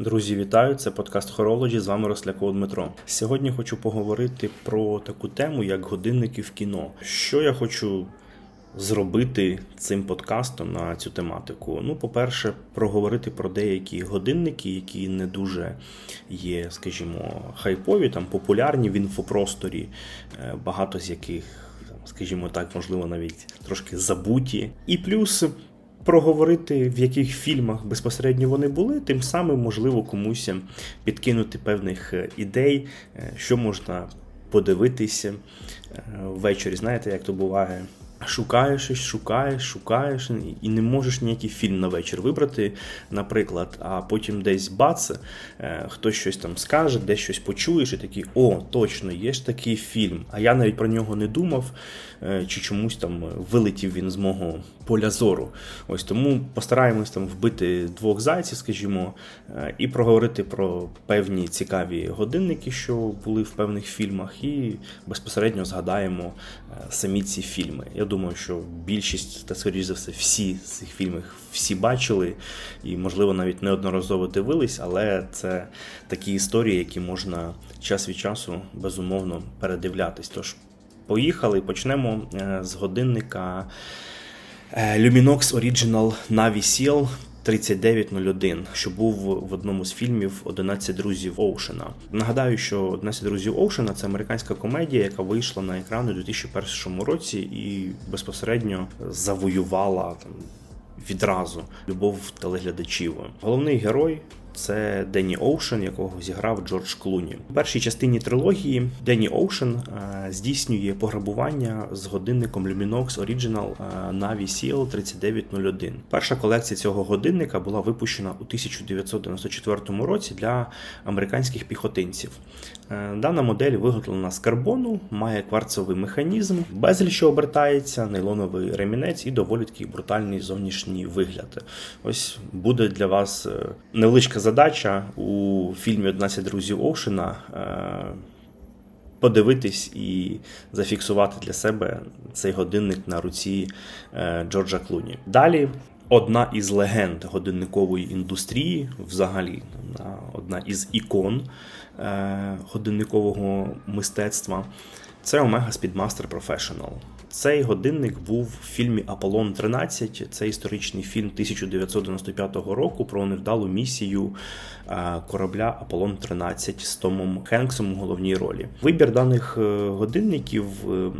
Друзі, вітаю! Це подкаст Хорологі. З вами Росляков Дмитро. Сьогодні хочу поговорити про таку тему, як годинники в кіно. Що я хочу зробити цим подкастом на цю тематику? Ну, по-перше, проговорити про деякі годинники, які не дуже є, скажімо, хайпові, там популярні в інфопросторі, е, багато з яких. Скажімо так, можливо, навіть трошки забуті. І плюс проговорити, в яких фільмах безпосередньо вони були, тим самим можливо комусь підкинути певних е, ідей, е, що можна подивитися е, ввечері. Знаєте, як то буває. Шукаєш щось, шукаєш, шукаєш, і не можеш ніякий фільм на вечір вибрати, наприклад, а потім десь бац, хтось щось там скаже, десь щось почуєш, і такий, о, точно, є ж такий фільм. А я навіть про нього не думав, чи чомусь там вилетів він з мого поля зору. Ось тому постараємось там вбити двох зайців, скажімо, е, і проговорити про певні цікаві годинники, що були в певних фільмах, і безпосередньо згадаємо е, самі ці фільми. Я думаю, що більшість, та скоріш за все, всі з цих фільмів всі бачили і, можливо, навіть неодноразово дивились, але це такі історії, які можна час від часу безумовно передивлятись. Тож. Поїхали, почнемо е, з годинника Luminox Original Navy Seal 3901, що був в одному з фільмів «11 друзів Оушена. Нагадаю, що «11 друзів Оушена це американська комедія, яка вийшла на екран у 2001 році і безпосередньо завоювала там відразу любов телеглядачів. Головний герой це Денні Оушен, якого зіграв Джордж Клуні. У першій частині трилогії Денні Оушен е, здійснює пограбування з годинником Luminox Original е, Navy Seal 3901. Перша колекція цього годинника була випущена у 1994 році для американських піхотинців. Е, дана модель виготовлена з карбону, має кварцовий механізм, безліч що обертається, нейлоновий ремінець і доволі такий брутальний зовнішній вигляд. Ось буде для вас невеличка задача у фільмі «11 друзів Оушена е, подивитись і зафіксувати для себе цей годинник на руці е, Джорджа Клуні. Далі. Одна із легенд годинникової індустрії, взагалі, одна із ікон е, годинникового мистецтва це Omega Speedmaster Professional. Цей годинник був в фільмі Аполлон 13. Це історичний фільм 1995 року про невдалу місію е, корабля Аполлон 13 з Томом Хенксом у головній ролі. Вибір даних е, годинників е,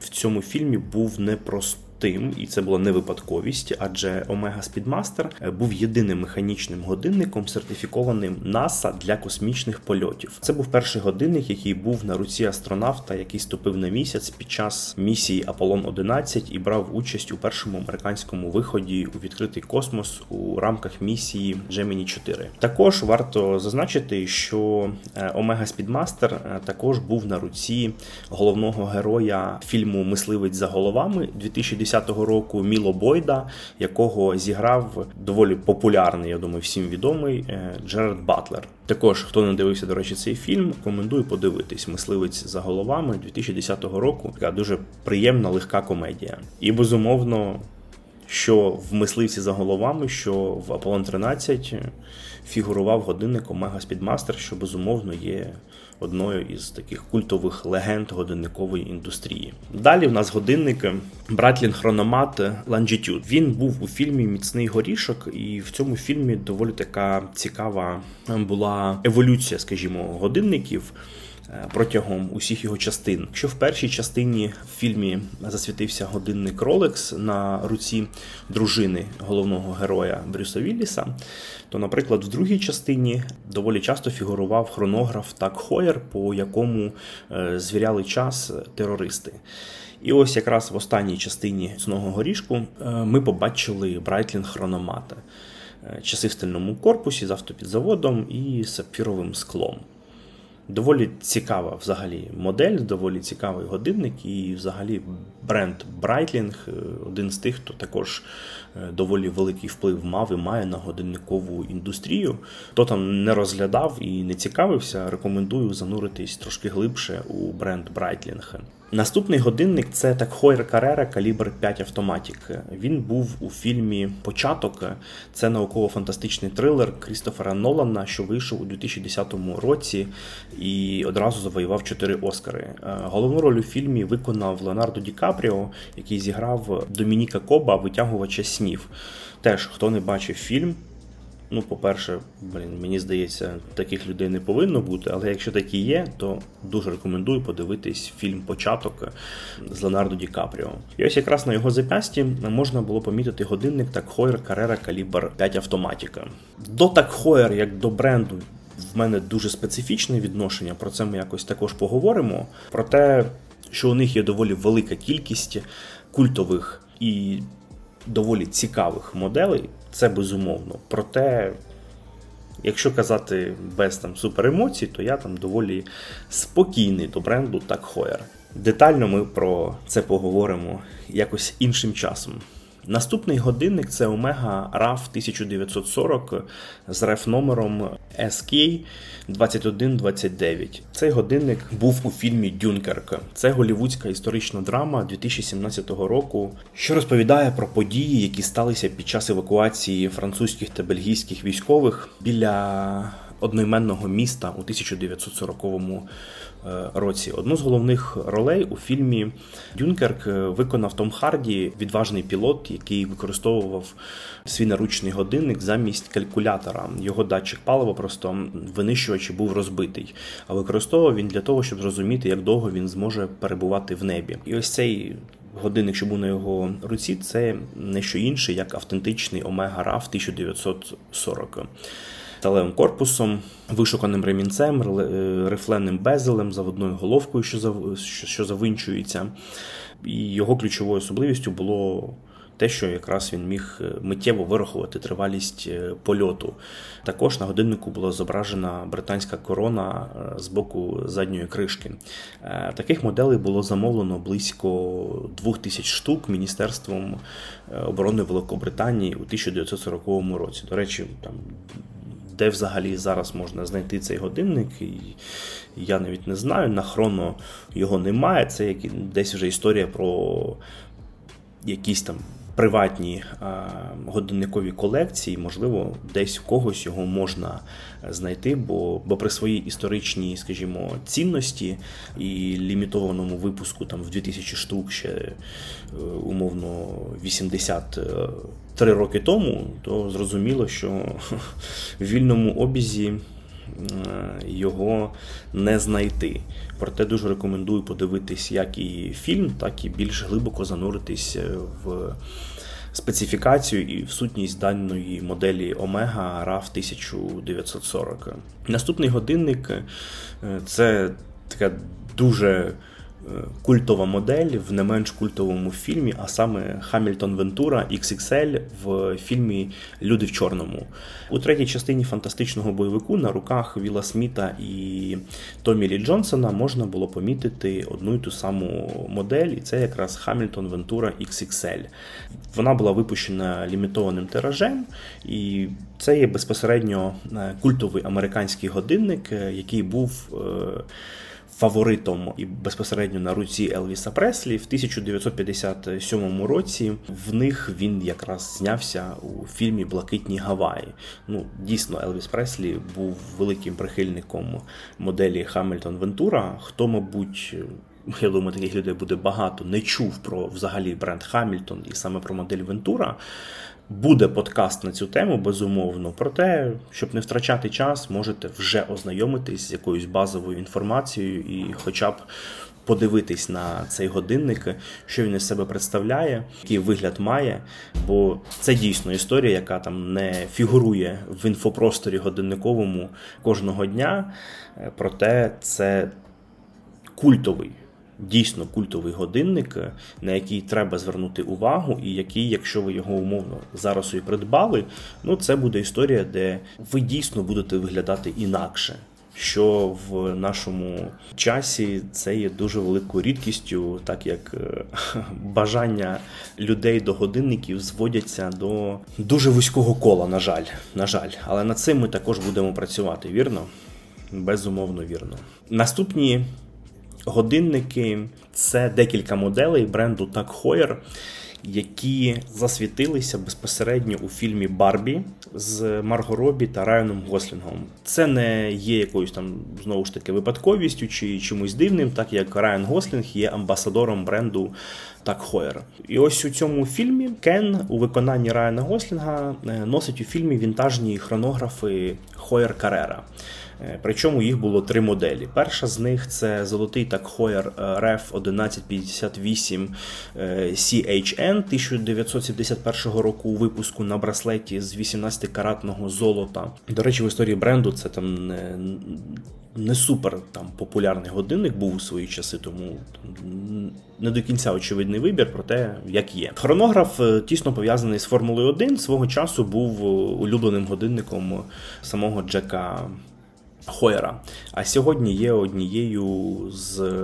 в цьому фільмі був непростий тим, і це була не випадковість, адже Omega Speedmaster е, був єдиним механічним годинником, сертифікованим НАСА для космічних польотів. Це був перший годинник, який був на руці астронавта, який ступив на місяць під час місії Аполлон 11 і брав участь у першому американському виході у відкритий космос у рамках місії Gemini 4. Також варто зазначити, що е, Omega Speedmaster е, також був на руці головного героя фільму Мисливець за головами 2010 2010 року Міло Бойда, якого зіграв доволі популярний, я думаю, всім відомий е, Джерард Батлер. Також, хто не дивився, до речі, цей фільм, рекомендую подивитись Мисливець за головами 2010 року. Така дуже приємна, легка комедія. І безумовно, що в мисливці за головами, що в Аполлон 13 фігурував годинник Omega Speedmaster, що безумовно є одною із таких культових легенд годинникової індустрії. Далі в нас годинник Breitling Chronomat Longitude. Він був у фільмі Міцний горішок, і в цьому фільмі доволі така цікава була еволюція, скажімо, годинників. Е, протягом усіх його частин. Якщо в першій частині в фільмі засвітився годинник Rolex на руці дружини головного героя Брюса Вілліса, то, наприклад, в другій частині доволі часто фігурував хронограф Так Хойер, по якому е, звіряли час терористи. І ось якраз в останній частині цного горішку е, ми побачили Брайтлін хрономата. Часи в стальному корпусі з автопідзаводом і сапфіровим склом. Доволі цікава взагалі модель, доволі цікавий годинник, і взагалі бренд Breitling е, один з тих, хто також е, доволі великий вплив мав і має на годинникову індустрію. Хто там не розглядав і не цікавився, рекомендую зануритись трошки глибше у бренд Breitling. Наступний годинник це так Хойер Карера калібр 5 автоматік. Він був у фільмі Початок. Це науково-фантастичний трилер Крістофера Нолана, що вийшов у 2010 році і одразу завоював 4 Оскари. Е, головну роль у фільмі виконав Леонардо Ді Капріо, який зіграв Домініка Коба, витягувача снів. Теж хто не бачив фільм. Ну, по-перше, блін, мені здається, таких людей не повинно бути, але якщо такі є, то дуже рекомендую подивитись фільм Початок з Леонардо Ді Капріо. І ось якраз на його запясті можна було помітити годинник Так Heuer Carrera Калібр 5 автоматіка. До Так Heuer, як до бренду, в мене дуже специфічне відношення. Про це ми якось також поговоримо. Про те, що у них є доволі велика кількість культових і доволі цікавих моделей це безумовно. Проте, якщо казати без там суперемоцій, то я там доволі спокійний до бренду так Хоєр. Детально ми про це поговоримо якось іншим часом. Наступний годинник це Omega RAF 1940 з реф номером SK 2129. Цей годинник був у фільмі Дюнкерк. Це голівудська історична драма 2017 року, що розповідає про події, які сталися під час евакуації французьких та бельгійських військових біля одноіменного міста у 1940 е, році. Одну з головних ролей у фільмі Дюнкерк виконав Том Харді, відважний пілот, який використовував свій наручний годинник замість калькулятора. Його датчик палива просто винищувачі був розбитий, а використовував він для того, щоб зрозуміти, як довго він зможе перебувати в небі. І ось цей. Годинник, що був на його руці, це не що інше, як автентичний Омега RAF 1940 сталевим корпусом, вишуканим ремінцем, е, рифленим безелем, заводною головкою, що завинчується. І його ключовою особливістю було. Те, що якраз він міг е, миттєво вирахувати тривалість е, польоту. Також на годиннику була зображена британська корона з боку задньої кришки. Таких моделей було замовлено близько двох тисяч штук Міністерством оборони Великобританії у 1940 році. До речі, там де взагалі зараз можна знайти цей годинник, і я навіть не знаю. На хроно його немає. Це десь вже історія про якісь там приватні годинникові колекції, можливо, десь в когось його можна знайти, бо бо при своїй історичній, скажімо, цінності і лімітованому випуску там в 2000 штук ще е, умовно 83 роки тому, то зрозуміло, що в вільному обізі. Його не знайти. Проте дуже рекомендую подивитись як і фільм, так і більш глибоко зануритись в специфікацію і в сутність даної моделі Омега RAV 1940. Наступний годинник е, це така дуже культова модель в не менш культовому фільмі, а саме Хамільтон Вентура XXL в фільмі Люди в Чорному. У третій частині фантастичного бойовику на руках Віла Сміта і Томі Лі Джонсона можна було помітити одну і ту саму модель, і це якраз Хамільтон Вентура XXL. Вона була випущена лімітованим тиражем, і це є безпосередньо е, культовий американський годинник, е, який був. Фаворитом і безпосередньо на руці Елвіса Преслі. В 1957 році в них він якраз знявся у фільмі Блакитні Гаваї. Ну, дійсно, Елвіс Преслі був великим прихильником моделі Хамільтон Вентура. Хто, мабуть. Я думаю, таких людей буде багато. Не чув про взагалі бренд Хамільтон і саме про модель Вентура. Буде подкаст на цю тему, безумовно. Проте, щоб не втрачати час, можете вже ознайомитись з якоюсь базовою інформацією і, хоча б подивитись на цей годинник, що він із себе представляє, який вигляд має. Бо це дійсно історія, яка там не фігурує в інфопросторі годинниковому кожного дня. Проте це культовий дійсно культовий годинник, на який треба звернути увагу, і який, якщо ви його умовно зараз і придбали, ну це буде історія, де ви дійсно будете виглядати інакше. Що в нашому часі це є дуже великою рідкістю, так як е, бажання людей до годинників зводяться до дуже вузького кола, на жаль, на жаль. Але над цим ми також будемо працювати, вірно? Безумовно, вірно. Наступні годинники це декілька моделей бренду Так Heuer, які засвітилися безпосередньо у фільмі Барбі з Марго Робі та Райаном Гослінгом. Це не є якоюсь там знову ж таки випадковістю чи чимось дивним, так як Райан Гослінг є амбасадором бренду Так Хойер. І ось у цьому фільмі Кен у виконанні Райана Гослінга е, носить у фільмі вінтажні хронографи Хойер Карера. Е, причому їх було три моделі. Перша з них це золотий так Heuer RF 1158 CHN 1971 року випуску на браслеті з 18-каратного золота. До речі, в історії бренду це там не. Супер там популярний годинник був у свої часи, тому не до кінця очевидний вибір про те, як є. Хронограф е, тісно пов'язаний з Формулою 1 свого часу був улюбленим годинником самого Джека Хойера. А сьогодні є однією з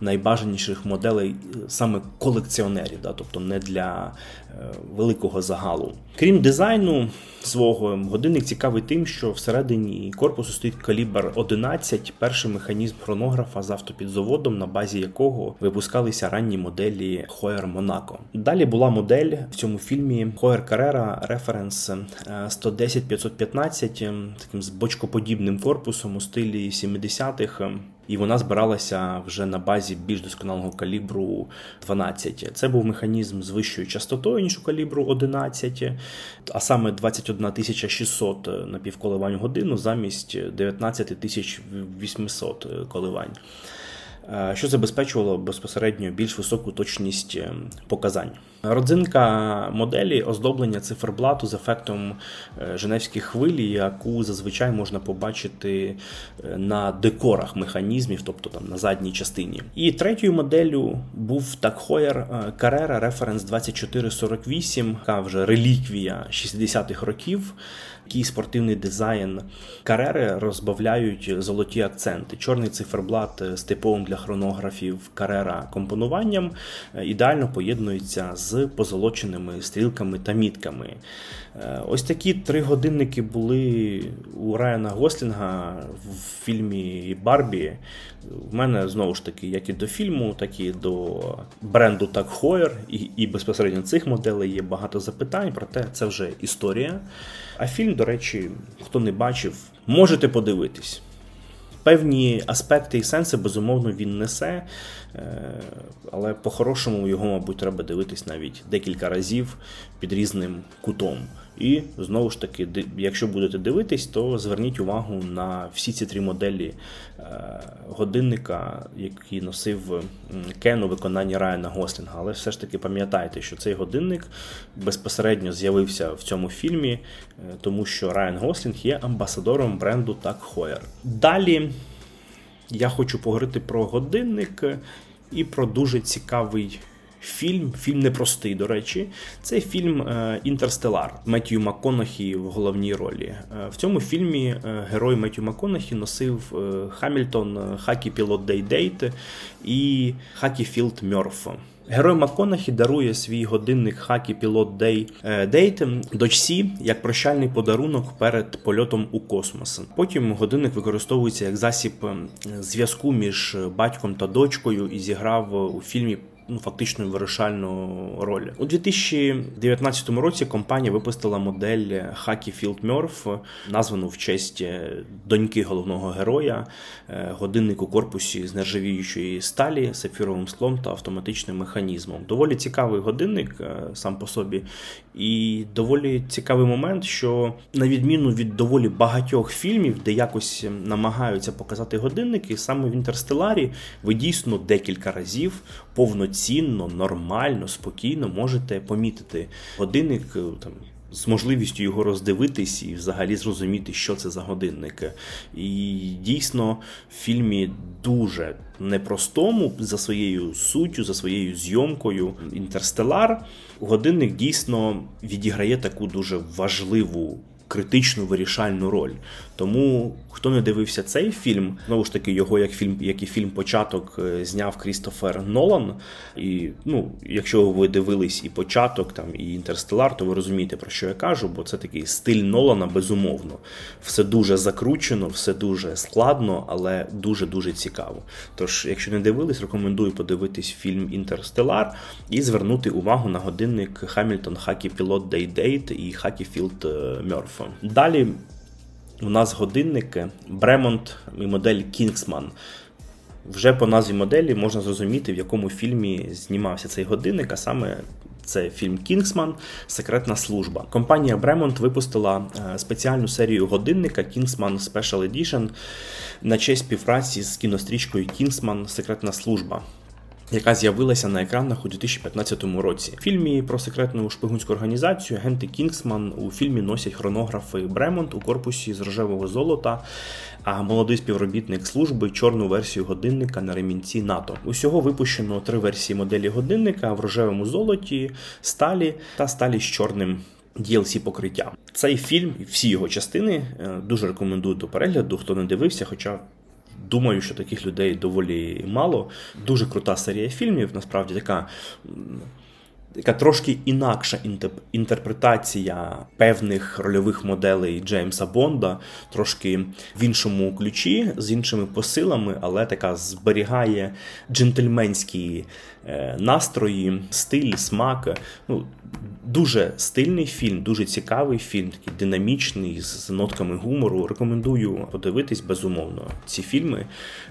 найбажаніших моделей саме колекціонерів, да, тобто не для е, великого загалу. Крім дизайну свого, годинник цікавий тим, що всередині корпусу стоїть калібр 11, перший механізм хронографа з автопідзаводом, на базі якого випускалися ранні моделі Heuer Monaco. Далі була модель в цьому фільмі Heuer Carrera Reference 110-515, таким з бочкоподібним корпусом у стилі 70-х і вона збиралася вже на базі більш досконалого калібру 12. Це був механізм з вищою частотою, ніж у калібру 11, а саме 21 600 напівколивань в годину замість 19 800 коливань. Е, що забезпечувало безпосередньо більш високу точність е, показань. Родзинка моделі оздоблення циферблату з ефектом е, Женевських хвилі, яку зазвичай можна побачити на декорах механізмів, тобто там на задній частині. І третьою моделлю був так Heuer Carrera Reference 2448, яка вже реліквія 60-х років такий спортивний дизайн карери розбавляють золоті акценти. Чорний циферблат з типовим для хронографів карера компонуванням е, ідеально поєднується з позолоченими стрілками та мітками. Е, ось такі три годинники були у Райана Гослінга в фільмі Барбі. У мене знову ж таки, як і до фільму, так і до бренду Так Heuer, і, і безпосередньо цих моделей є багато запитань, проте це вже історія. А фільм, до речі, хто не бачив, можете подивитись. Певні аспекти і сенси, безумовно, він несе, е, але по-хорошому його, мабуть, треба дивитись навіть декілька разів під різним кутом. І знову ж таки, якщо будете дивитись, то зверніть увагу на всі ці три моделі е, годинника, які носив Кен у виконанні Райана Гослінга. Але все ж таки пам'ятайте, що цей годинник безпосередньо з'явився в цьому фільмі, е, тому що Райан Гослінг є амбасадором бренду Так Heuer. Далі я хочу поговорити про годинник і про дуже цікавий фільм. Фільм непростий, до речі. Це фільм е, Інтерстелар Меттью МакКонахі в головній ролі. Е, в цьому фільмі е, герой Меттью МакКонахі носив Hamilton, Khaki Pilot Day Date і Khaki Field Murph. Герой Макконахі дарує свій годинник Khaki Pilot Day Date дочці як прощальний подарунок перед польотом у космос. Потім годинник використовується як засіб зв'язку між батьком та дочкою і зіграв у фільмі ну фактично вирішальну роль у 2019 році. Компанія випустила модель Хакі Field Murph, названу в честь е, доньки головного героя, е, годинник у корпусі з нержавіючої сталі, сапфіровим склом та автоматичним механізмом. Доволі цікавий годинник е, сам по собі, і доволі цікавий момент, що на відміну від доволі багатьох фільмів, де якось намагаються показати годинники, саме в інтерстеларі ви дійсно декілька разів повноцінно нормально, спокійно можете помітити годинник е, там. З можливістю його роздивитись і взагалі зрозуміти, що це за годинник. І дійсно в фільмі дуже непростому за своєю суттю, за своєю зйомкою інтерстелар. Годинник дійсно відіграє таку дуже важливу критичну вирішальну роль, Тому хто не дивився цей фільм, знову ж таки, його як фільм, як і фільм початок е, зняв Крістофер Нолан. І ну, якщо ви дивились і початок, там і інтерстелар, то ви розумієте про що я кажу, бо це такий стиль Нолана, безумовно. Все дуже закручено, все дуже складно, але дуже дуже цікаво. Тож, якщо не дивились, рекомендую подивитись фільм Інтерстелар і звернути увагу на годинник Hamilton Khaki Pilot Day Date і Khaki Field Murph. Далі у нас годинники Bremont і модель Kingsman. Вже по назві моделі можна зрозуміти, в якому фільмі знімався цей годинник, а саме це фільм Kingsman Секретна служба. Компанія Bremont випустила е, спеціальну серію годинника Kingsman Special Edition на честь співпраці з кінострічкою Kingsman Секретна служба яка з'явилася на екранах у 2015 році. В фільмі про секретну шпигунську організацію агенти Kingsman у фільмі носять хронографи Bremont у корпусі з рожевого золота. А молодий співробітник служби чорну версію годинника на ремінці НАТО. Усього випущено три версії моделі годинника в рожевому золоті, сталі та сталі з чорним DLC покриттям. Цей фільм і всі його частини е, дуже рекомендую до перегляду, хто не дивився, хоча Думаю, що таких людей доволі мало. Дуже крута серія фільмів, насправді така. Яка трошки інакша інтерпретація певних рольових моделей Джеймса Бонда, трошки в іншому ключі, з іншими посилами, але така зберігає джентльменські е, настрої, стиль, смак. Ну, Дуже стильний фільм, дуже цікавий фільм, такий динамічний, з нотками гумору. Рекомендую подивитись безумовно ці фільми.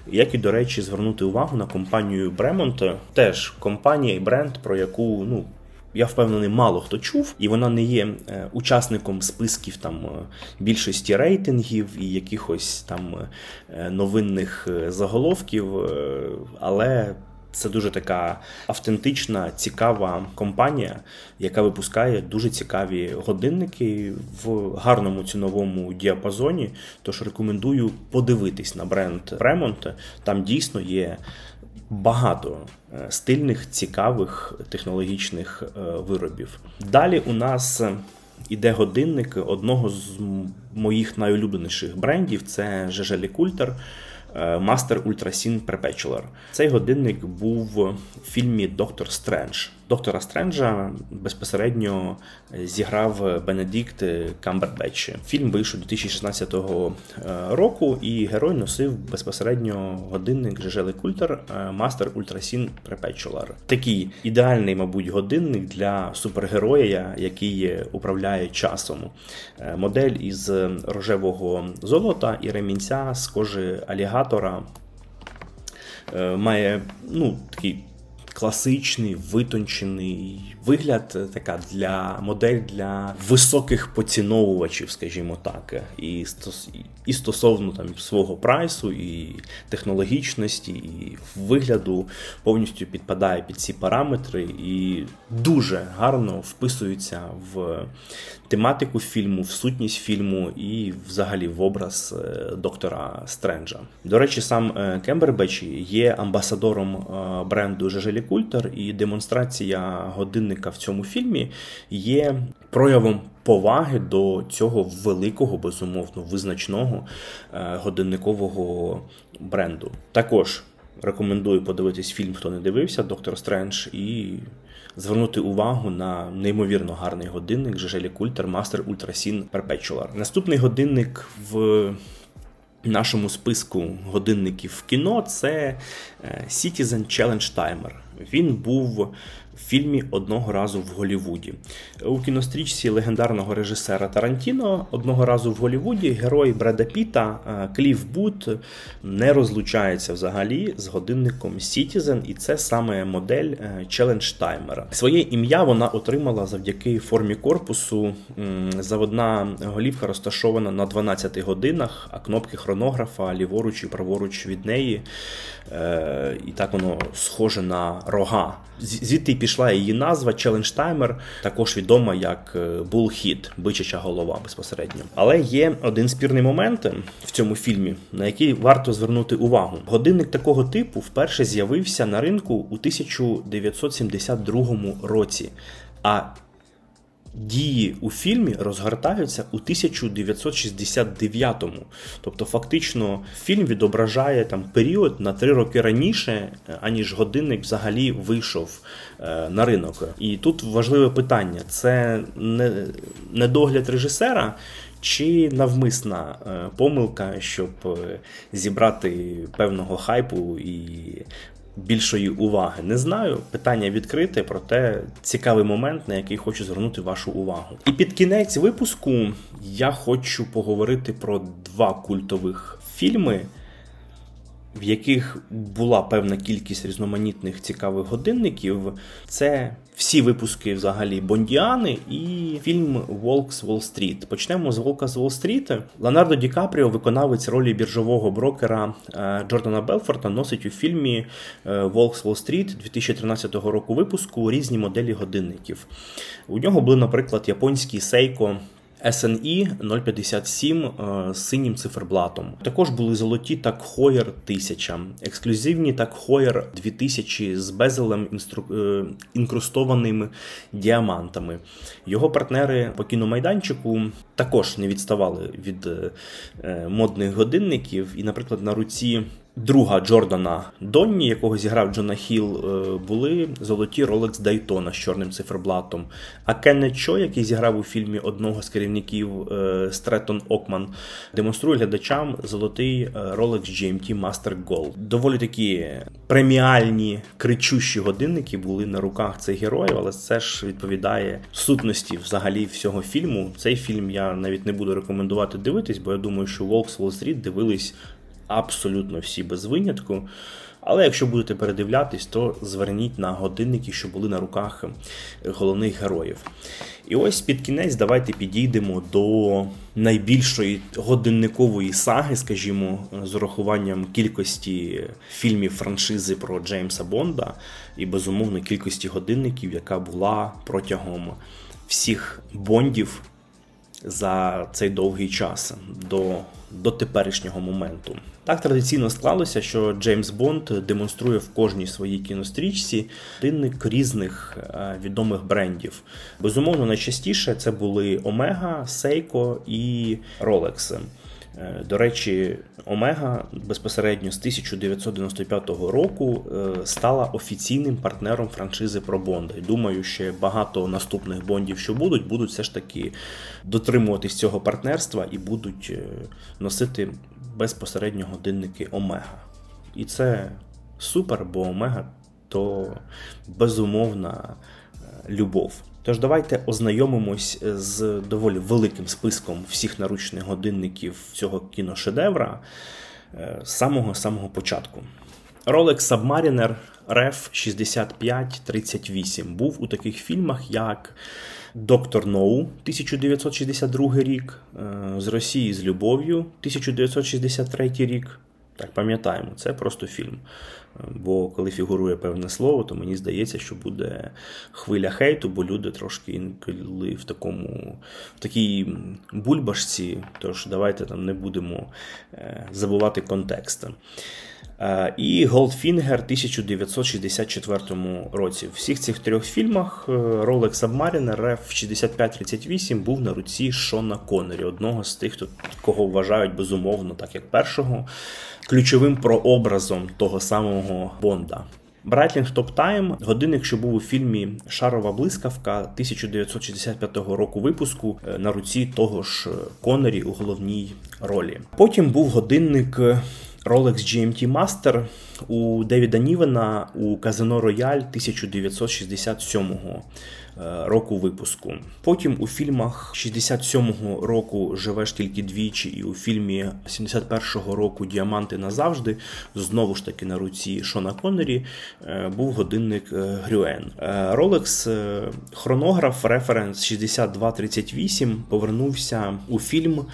Як і, до речі, звернути увагу на компанію Бремонт. Теж компанія і бренд, про яку ну. Я впевнений, мало хто чув, і вона не є е, учасником списків там е, більшості рейтингів і якихось там е, новинних заголовків, але це дуже така автентична, цікава компанія, яка випускає дуже цікаві годинники в гарному ціновому діапазоні. Тож рекомендую подивитись на бренд Remont. Там дійсно є багато е, стильних, цікавих технологічних е, виробів. Далі у нас. Іде годинник одного з моїх найулюбленіших брендів це Жежелі Культер. Master Ultrasin Perpetualer. Цей годинник був в фільмі Доктор Стрендж. Доктора Стренджа безпосередньо зіграв Бенедикт Камбербетч. Фільм вийшов 2016 е, року, і герой носив безпосередньо годинник Жежели Культер Master Ultrasin Perpetual. Такий ідеальний, мабуть, годинник для супергероя, який управляє часом. Е, модель із рожевого золота і ремінця з кожи алігатора. Е, має ну, такий класичний витончений вигляд, е, така для модель для високих поціновувачів, скажімо так, і і стосовно там свого прайсу, і технологічності, і вигляду повністю підпадає під ці параметри і дуже гарно вписується в тематику фільму, в сутність фільму і взагалі в образ е, доктора Стренджа. До речі, сам е, Кембербеч є амбасадором бренду Жежелі Культер, і демонстрація годинника в цьому фільмі є проявом поваги до цього великого, безумовно, визначного е, годинникового бренду. Також рекомендую подивитись фільм, хто не дивився, Доктор Стрендж, і звернути увагу на неймовірно гарний годинник Жежелі Культер Master Ultrasin Perpetual. Наступний годинник в нашому списку годинників кіно це е, Citizen Challenge Timer. Він був фільмі одного разу в Голівуді. У кінострічці легендарного режисера Тарантіно одного разу в Голівуді герой Бреда Піта е, Кліф Бут не розлучається взагалі з годинником Citizen, і це саме модель е, Challenge Timer. Своє ім'я вона отримала завдяки формі корпусу. Заводна голівка розташована на 12 годинах, а кнопки хронографа ліворуч і праворуч від неї. Е, і так воно схоже на рога. Звідти пішла її назва Timer, також відома як булхід, Bullhead, бичача голова безпосередньо. Але є один спірний момент в цьому фільмі, на який варто звернути увагу. Годинник такого типу вперше з'явився на ринку у 1972 році. А дії у фільмі розгортаються у 1969-му. Тобто, фактично, фільм відображає там період на три роки раніше, аніж годинник взагалі вийшов е, на ринок. І тут важливе питання: це не недогляд режисера. Чи навмисна е, помилка, щоб е, зібрати певного хайпу і більшої уваги. Не знаю, питання відкрите, проте цікавий момент, на який хочу звернути вашу увагу. І під кінець випуску я хочу поговорити про два культових фільми в яких була певна кількість різноманітних цікавих годинників. Це всі випуски взагалі Бондіани і фільм Волк з Уолл-стріт. Почнемо з Волка з Уолл-стріт. Леонардо Ді Капріо, виконавець ролі біржового брокера е, Джордана Белфорта, носить у фільмі е, Волк з Уолл-стріт 2013 року випуску різні моделі годинників. У нього були, наприклад, японський Seiko SNI 057 е, з синім циферблатом. Також були золоті так Heuer 1000, ексклюзивні так Heuer 2000 з безелем інстру... Е, інкрустованими діамантами. Його партнери по кіномайданчику також не відставали від е, модних годинників, і, наприклад, на руці друга Джордана Донні, якого зіграв Джона Хіл, е, були золоті Rolex Daytona з чорним циферблатом. А Кеннет Чо, який зіграв у фільмі одного з керівників е, Стретон Окман, демонструє глядачам золотий е, Rolex GMT Master Gold. Доволі такі преміальні кричущі годинники були на руках цих героїв, але це ж відповідає сутності взагалі всього фільму. Цей фільм я навіть не буду рекомендувати дивитись, бо я думаю, що Волк з Уолл-стріт дивились абсолютно всі без винятку. Але якщо будете передивлятись, то зверніть на годинники, що були на руках головних героїв. І ось під кінець давайте підійдемо до найбільшої годинникової саги, скажімо, з урахуванням кількості фільмів франшизи про Джеймса Бонда і безумовно кількості годинників, яка була протягом всіх бондів за цей довгий час до, до теперішнього моменту. Так традиційно склалося, що Джеймс Бонд демонструє в кожній своїй кінострічці годинник різних е, відомих брендів. Безумовно, найчастіше це були Омега, Сейко і Rolex. Е, до речі, Омега безпосередньо з 1995 року е, стала офіційним партнером франшизи про Бонда. І думаю, що багато наступних бондів, що будуть, будуть все ж таки дотримуватись цього партнерства і будуть носити безпосередньо годинники Омега. І це супер, бо Омега то безумовна е, любов. Тож давайте ознайомимось з доволі великим списком всіх наручних годинників цього кіношедевра е, з самого самого початку. Rolex Submariner Ref 6538 був у таких фільмах, як Доктор Ноу 1962 рік, е, з Росії з любов'ю 1963 рік. Так, пам'ятаємо, це просто фільм. Бо коли фігурує певне слово, то мені здається, що буде хвиля хейту, бо люди трошки інколи в такому в такій бульбашці. Тож давайте там не будемо е, забувати контекст. Е, і Goldfinger 1964 році. В всіх цих трьох фільмах е, Rolex Submariner Ref 6538 був на руці Шона Коннері, одного з тих, кого вважають безумовно, так як першого, ключовим прообразом того самого Бонда. Breitling Top Time, годинник, що був у фільмі Шарова блискавка 1965 року випуску е, на руці того ж Коннері у головній ролі. Потім був годинник Rolex GMT Master у Девіда Нівена у Казино Рояль 1967 е, року випуску. Потім у фільмах 67-го року Живеш тільки двічі, і у фільмі 71-го року Діаманти назавжди знову ж таки на руці Шона Коннері е, був годинник е, Грюен. Rolex хронограф референс 6238 повернувся у фільм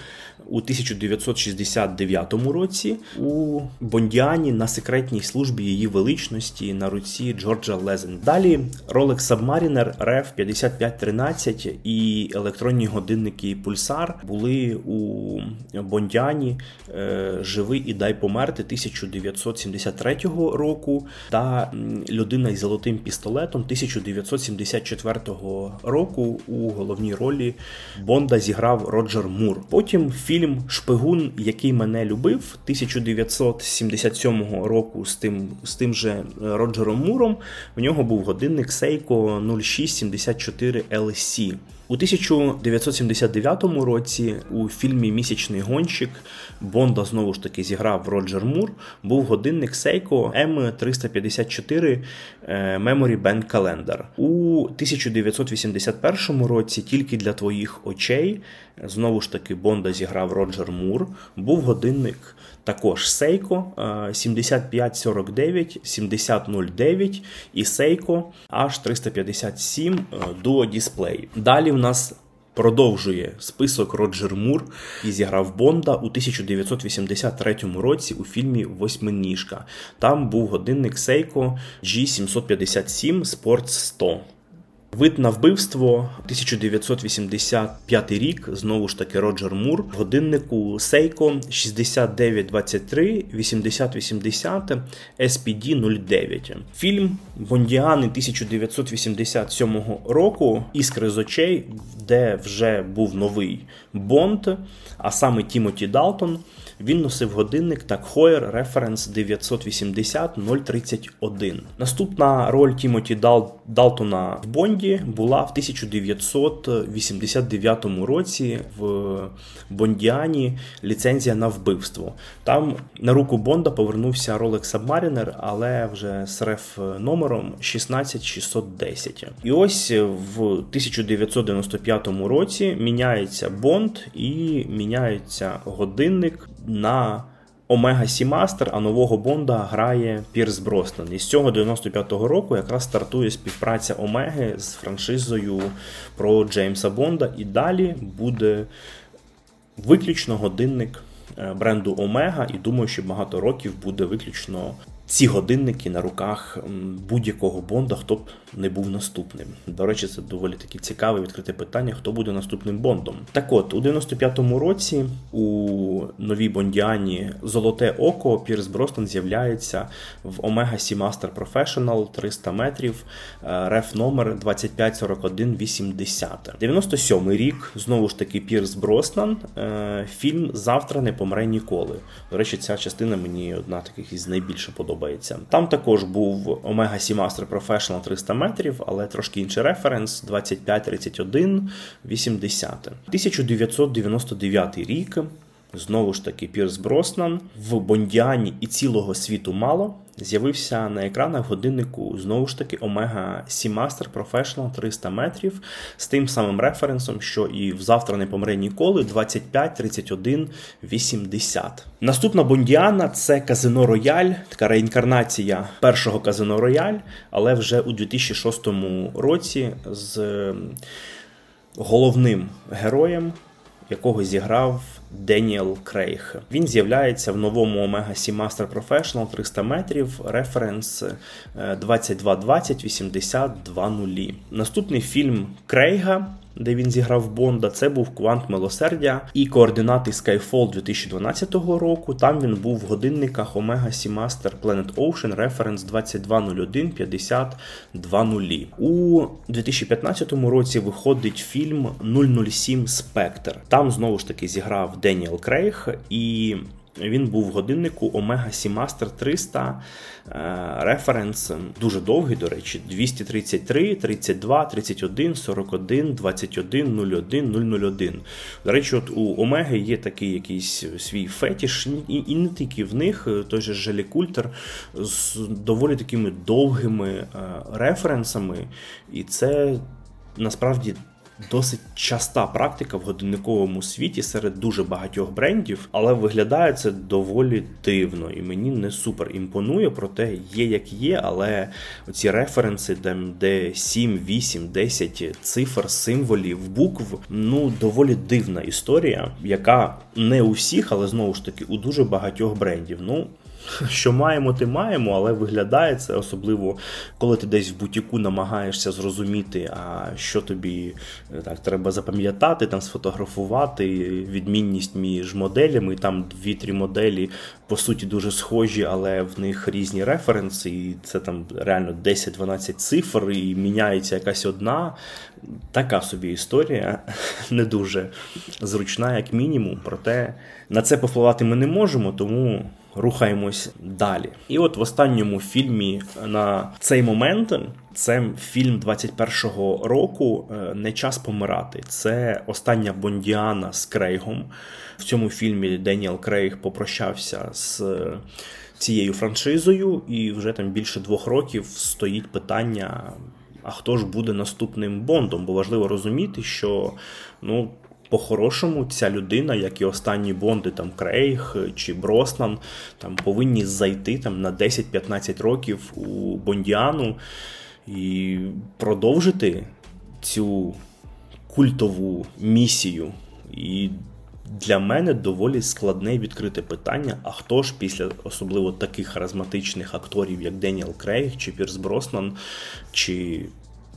у 1969 році у Бондіані на секретній службі її величності на руці Джорджа Лезен. Далі Rolex Submariner RF 5513 і електронні годинники Pulsar були у Бондіані е, Живий і дай померти 1973 року та людина із золотим пістолетом 1974 року у головній ролі Бонда зіграв Роджер Мур. Потім фільм Шпигун, який мене любив 1977 року з тим з тим же Роджером Муром. В нього був годинник Seiko 0674 LC. У 1979 році у фільмі Місячний гонщик Бонда знову ж таки зіграв Роджер Мур. Був годинник Seiko M354 Memory Band Calendar. У 1981 році тільки для твоїх очей знову ж таки Бонда зіграв Роджер Мур. Був годинник також Seiko 7549 7009 і Seiko H357 Duo Display. Далі в нас продовжує список Роджер Мур, який зіграв Бонда у 1983 році у фільмі Восьминіжка. Там був годинник Seiko G757 Sports 100. Вид на вбивство 1985 рік. Знову ж таки Роджер Мур в годиннику Seiko 6923 8080 SPD 09. Фільм Бондіани 1987 року Іскри з очей, де вже був новий Бонд, а саме Тімоті Далтон. Він носив годинник TAG Heuer Reference 980 031. Наступна роль Тімоті Дал... Далтона в Бонді була в 1989 році в Бондіані ліцензія на вбивство. Там на руку Бонда повернувся Rolex Submariner, але вже з реф номером 16610. І ось в 1995 році міняється Бонд і міняється годинник на Omega Seamaster, а нового Бонда грає Пірс Броснан. І з цього 95-го року якраз стартує співпраця Омеги з франшизою про Джеймса Бонда. І далі буде виключно годинник бренду Омега. І думаю, що багато років буде виключно ці годинники на руках будь-якого Бонда, хто б не був наступним. До речі, це доволі таки цікаве відкрите питання, хто буде наступним Бондом. Так от, у 95-му році у новій Бондіані Золоте Око Пірс Бростон з'являється в Omega Seamaster Professional 300 метрів, реф номер 254180. 97-й рік, знову ж таки, Пірс Броснан, фільм Завтра не помре ніколи. До речі, ця частина мені одна таких із найбільше подобається. Там також був Omega Seamaster Professional 300 метрів, але трошки інший референс 2531 80. 1999 рік. Знову ж таки, Пірс Броснан в Бондіані і цілого світу мало. З'явився на екранах годиннику знову ж таки Omega Seamaster Professional 300 метрів з тим самим референсом, що і в завтра не помре ніколи 25 31 80. Наступна Бондіана це Казино Рояль, така реінкарнація першого Казино Рояль, але вже у 2006 році з головним героєм, якого зіграв Деніел Крейг. Він з'являється в новому Omega Seamaster Professional 300 метрів, референс 2220 8200. Наступний фільм Крейга. Де він зіграв Бонда, це був Квант Милосердя і координати Skyfall 2012 року. Там він був в годинниках Omega Seamaster Planet Ocean Reference 2201 5020. У 2015 році виходить фільм 007 Spectre. Там знову ж таки зіграв Деніел Крейг і. Він був в годиннику Omega Seamaster 300 референс дуже довгий, до речі, 233, 32, 31, 41, 21, 01, 001. До речі, от у Омеги є такий якийсь свій фетіш, і, не тільки в них, той же Желі Культер з доволі такими довгими референсами, і це насправді досить часта практика в годинниковому світі серед дуже багатьох брендів, але виглядає це доволі дивно і мені не супер імпонує, проте є як є, але оці референси, там, де 7, 8, 10 цифр, символів, букв, ну доволі дивна історія, яка не у всіх, але знову ж таки у дуже багатьох брендів. Ну, що маємо, ти маємо, але виглядає це особливо, коли ти десь в бутіку намагаєшся зрозуміти, а що тобі е, так треба запам'ятати, там сфотографувати відмінність між моделями. Там дві-три моделі по суті дуже схожі, але в них різні референси, і це там реально 10-12 цифр, і міняється якась одна. Така собі історія, не дуже зручна, як мінімум. Проте на це повпливати ми не можемо, тому рухаємось далі. І от в останньому фільмі на цей момент. Це фільм 21-го року е, Не час помирати. Це остання Бондіана з Крейгом. В цьому фільмі Деніел Крейг попрощався з цією франшизою, і вже там більше двох років стоїть питання. А хто ж буде наступним Бондом? Бо важливо розуміти, що ну по-хорошому, ця людина, як і останні бонди, там Крейг чи Броснан, там повинні зайти там на 10-15 років у Бондіану і продовжити цю культову місію. І для мене доволі складне відкрите питання: а хто ж після особливо таких харизматичних акторів, як Деніел Крейг, чи Пірс Броснан, чи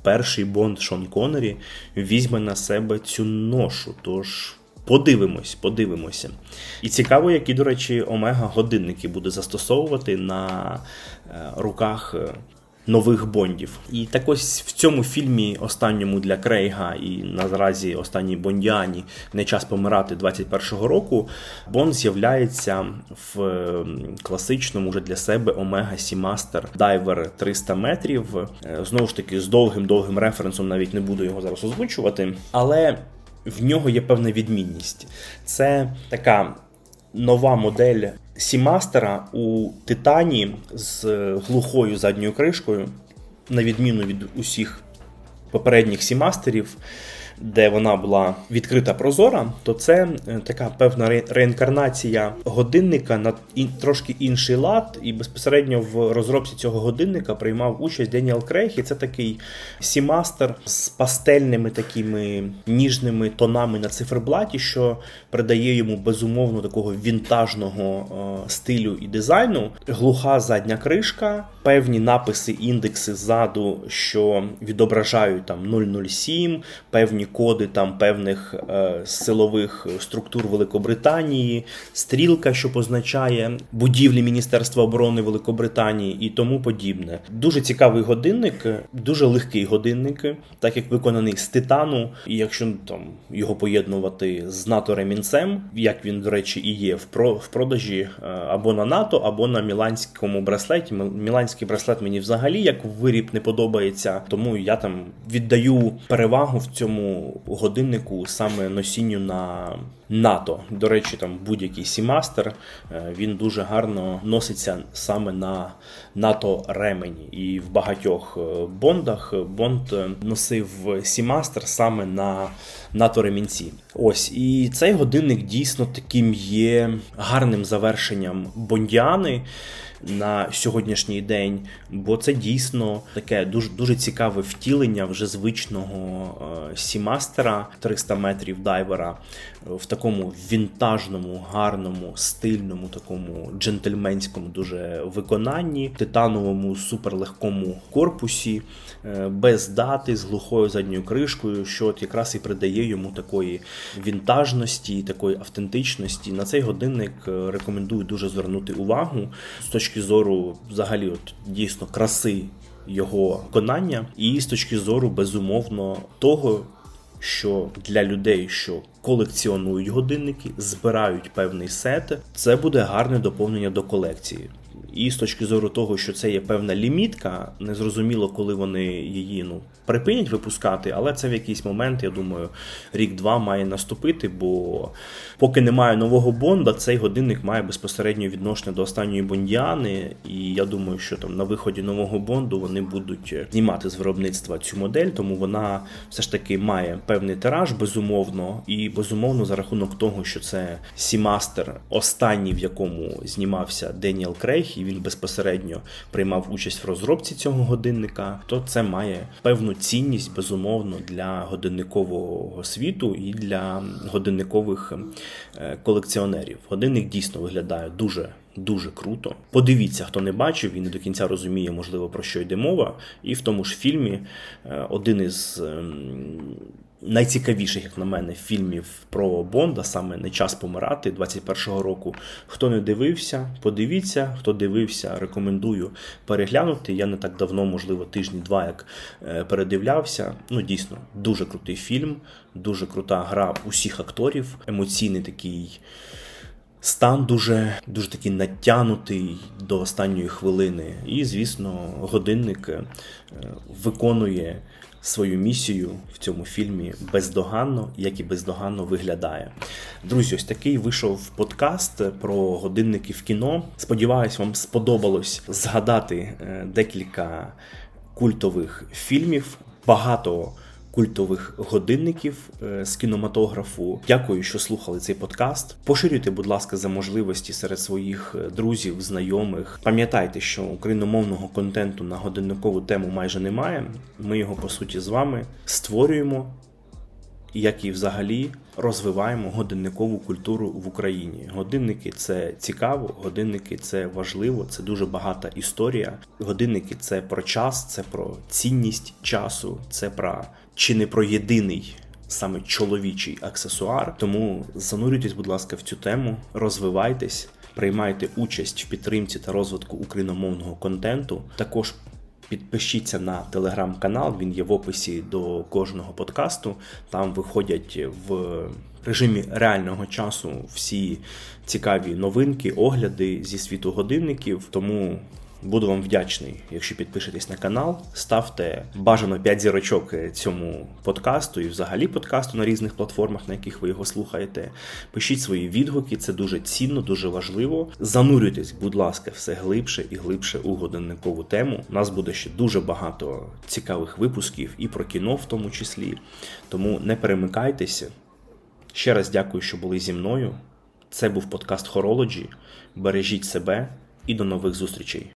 перший Бонд Шон Коннері візьме на себе цю ношу. Тож. Подивимось, подивимося. І цікаво, які, до речі, Омега годинники буде застосовувати на е, руках е, нових бондів. І так ось в цьому фільмі, останньому для Крейга і наразі останній Бондіані не час помирати 21-го року. Бонд з'являється в класичному вже для себе Omega Seamaster Diver 300 метрів. Е, знову ж таки, з довгим-довгим референсом навіть не буду його зараз озвучувати. Але в нього є певна відмінність. Це така нова модель Сімастера у Титані з глухою задньою кришкою, на відміну від усіх попередніх сімастерів де вона була відкрита прозора, то це е, така певна реінкарнація годинника на трошки інший лад, і безпосередньо в розробці цього годинника приймав участь Деніел Крейг, і це такий сімастер з пастельними такими ніжними тонами на циферблаті, що придає йому безумовно такого вінтажного е, стилю і дизайну. Глуха задня кришка, певні написи, індекси ззаду, що відображають там 007, певні коди там певних е, силових структур Великобританії, стрілка, що позначає будівлі Міністерства оборони Великобританії і тому подібне. Дуже цікавий годинник, дуже легкий годинник, так як виконаний з титану, і якщо там його поєднувати з НАТО ремінцем, як він, до речі, і є в в продажі е, або на НАТО, або на міланському браслеті. Міланський браслет мені взагалі як виріб не подобається, тому я там віддаю перевагу в цьому годиннику саме носінню на НАТО. До речі, там будь-який сімастер е, він дуже гарно носиться саме на НАТО ремені. І в багатьох е, бондах Бонд е, носив сімастер саме на НАТО ремінці. Ось і цей годинник дійсно таким є гарним завершенням бондіани на сьогоднішній день, бо це дійсно таке дуже дуже цікаве втілення вже звичного е, сімастера 300 метрів дайвера в такому вінтажному, гарному, стильному, такому джентльменському дуже виконанні, титановому суперлегкому корпусі, е, без дати, з глухою задньою кришкою, що от якраз і придає йому такої вінтажності, такої автентичності. На цей годинник е, рекомендую дуже звернути увагу з точки зору, взагалі, от дійсно краси. Його виконання, і з точки зору безумовно того, що для людей, що колекціонують годинники, збирають певний сет, це буде гарне доповнення до колекції. І з точки зору того, що це є певна лімітка, незрозуміло, коли вони її ну припинять випускати, але це в якийсь момент, я думаю, рік-два має наступити, бо поки немає нового Бонда, цей годинник має безпосередньо відношення до останньої Бондіани. І я думаю, що там на виході нового Бонду вони будуть знімати з виробництва цю модель, тому вона все ж таки має певний тираж, безумовно, і безумовно за рахунок того, що це Seamaster, останній, в якому знімався Деніел Крейг, і він безпосередньо приймав участь в розробці цього годинника, то це має певну цінність безумовно для годинникового світу і для годинникових е, колекціонерів. Годинник дійсно виглядає дуже. Дуже круто. Подивіться, хто не бачив і не до кінця розуміє, можливо, про що йде мова. І в тому ж фільмі е, один із ем, найцікавіших, як на мене, фільмів про Бонда, саме не час помирати 21-го року. Хто не дивився, подивіться. Хто дивився, рекомендую переглянути. Я не так давно, можливо, тижні-два, як е, передивлявся. Ну, дійсно, дуже крутий фільм, дуже крута гра усіх акторів, емоційний такий. Стан дуже дуже такий натянутий до останньої хвилини, і, звісно, годинник е, виконує свою місію в цьому фільмі бездоганно, як і бездоганно виглядає. Друзі, ось такий вийшов подкаст про годинники в кіно. Сподіваюсь, вам сподобалось згадати е, декілька культових фільмів. Багато культових годинників е, з кінематографу. Дякую, що слухали цей подкаст. Поширюйте, будь ласка, за можливості серед своїх е, друзів, знайомих. Пам'ятайте, що україномовного контенту на годинникову тему майже немає. Ми його по суті з вами створюємо як і взагалі розвиваємо годинникову культуру в Україні. Годинники це цікаво, годинники це важливо, це дуже багата історія. Годинники це про час, це про цінність часу, це про чи не про єдиний. Саме чоловічий аксесуар, тому занурюйтесь, будь ласка, в цю тему, розвивайтесь, приймайте участь в підтримці та розвитку україномовного контенту. Також Підпишіться на телеграм-канал, він є в описі до кожного подкасту. Там виходять в режимі реального часу всі цікаві новинки, огляди зі світу годинників. Тому Буду вам вдячний, якщо підпишетесь на канал, ставте бажано 5 зірочок цьому подкасту і взагалі подкасту на різних платформах, на яких ви його слухаєте. Пишіть свої відгуки, це дуже цінно, дуже важливо. Занурюйтесь, будь ласка, все глибше і глибше у годинникову тему. У нас буде ще дуже багато цікавих випусків і про кіно, в тому числі. Тому не перемикайтеся. Ще раз дякую, що були зі мною. Це був подкаст Horology. Бережіть себе і до нових зустрічей.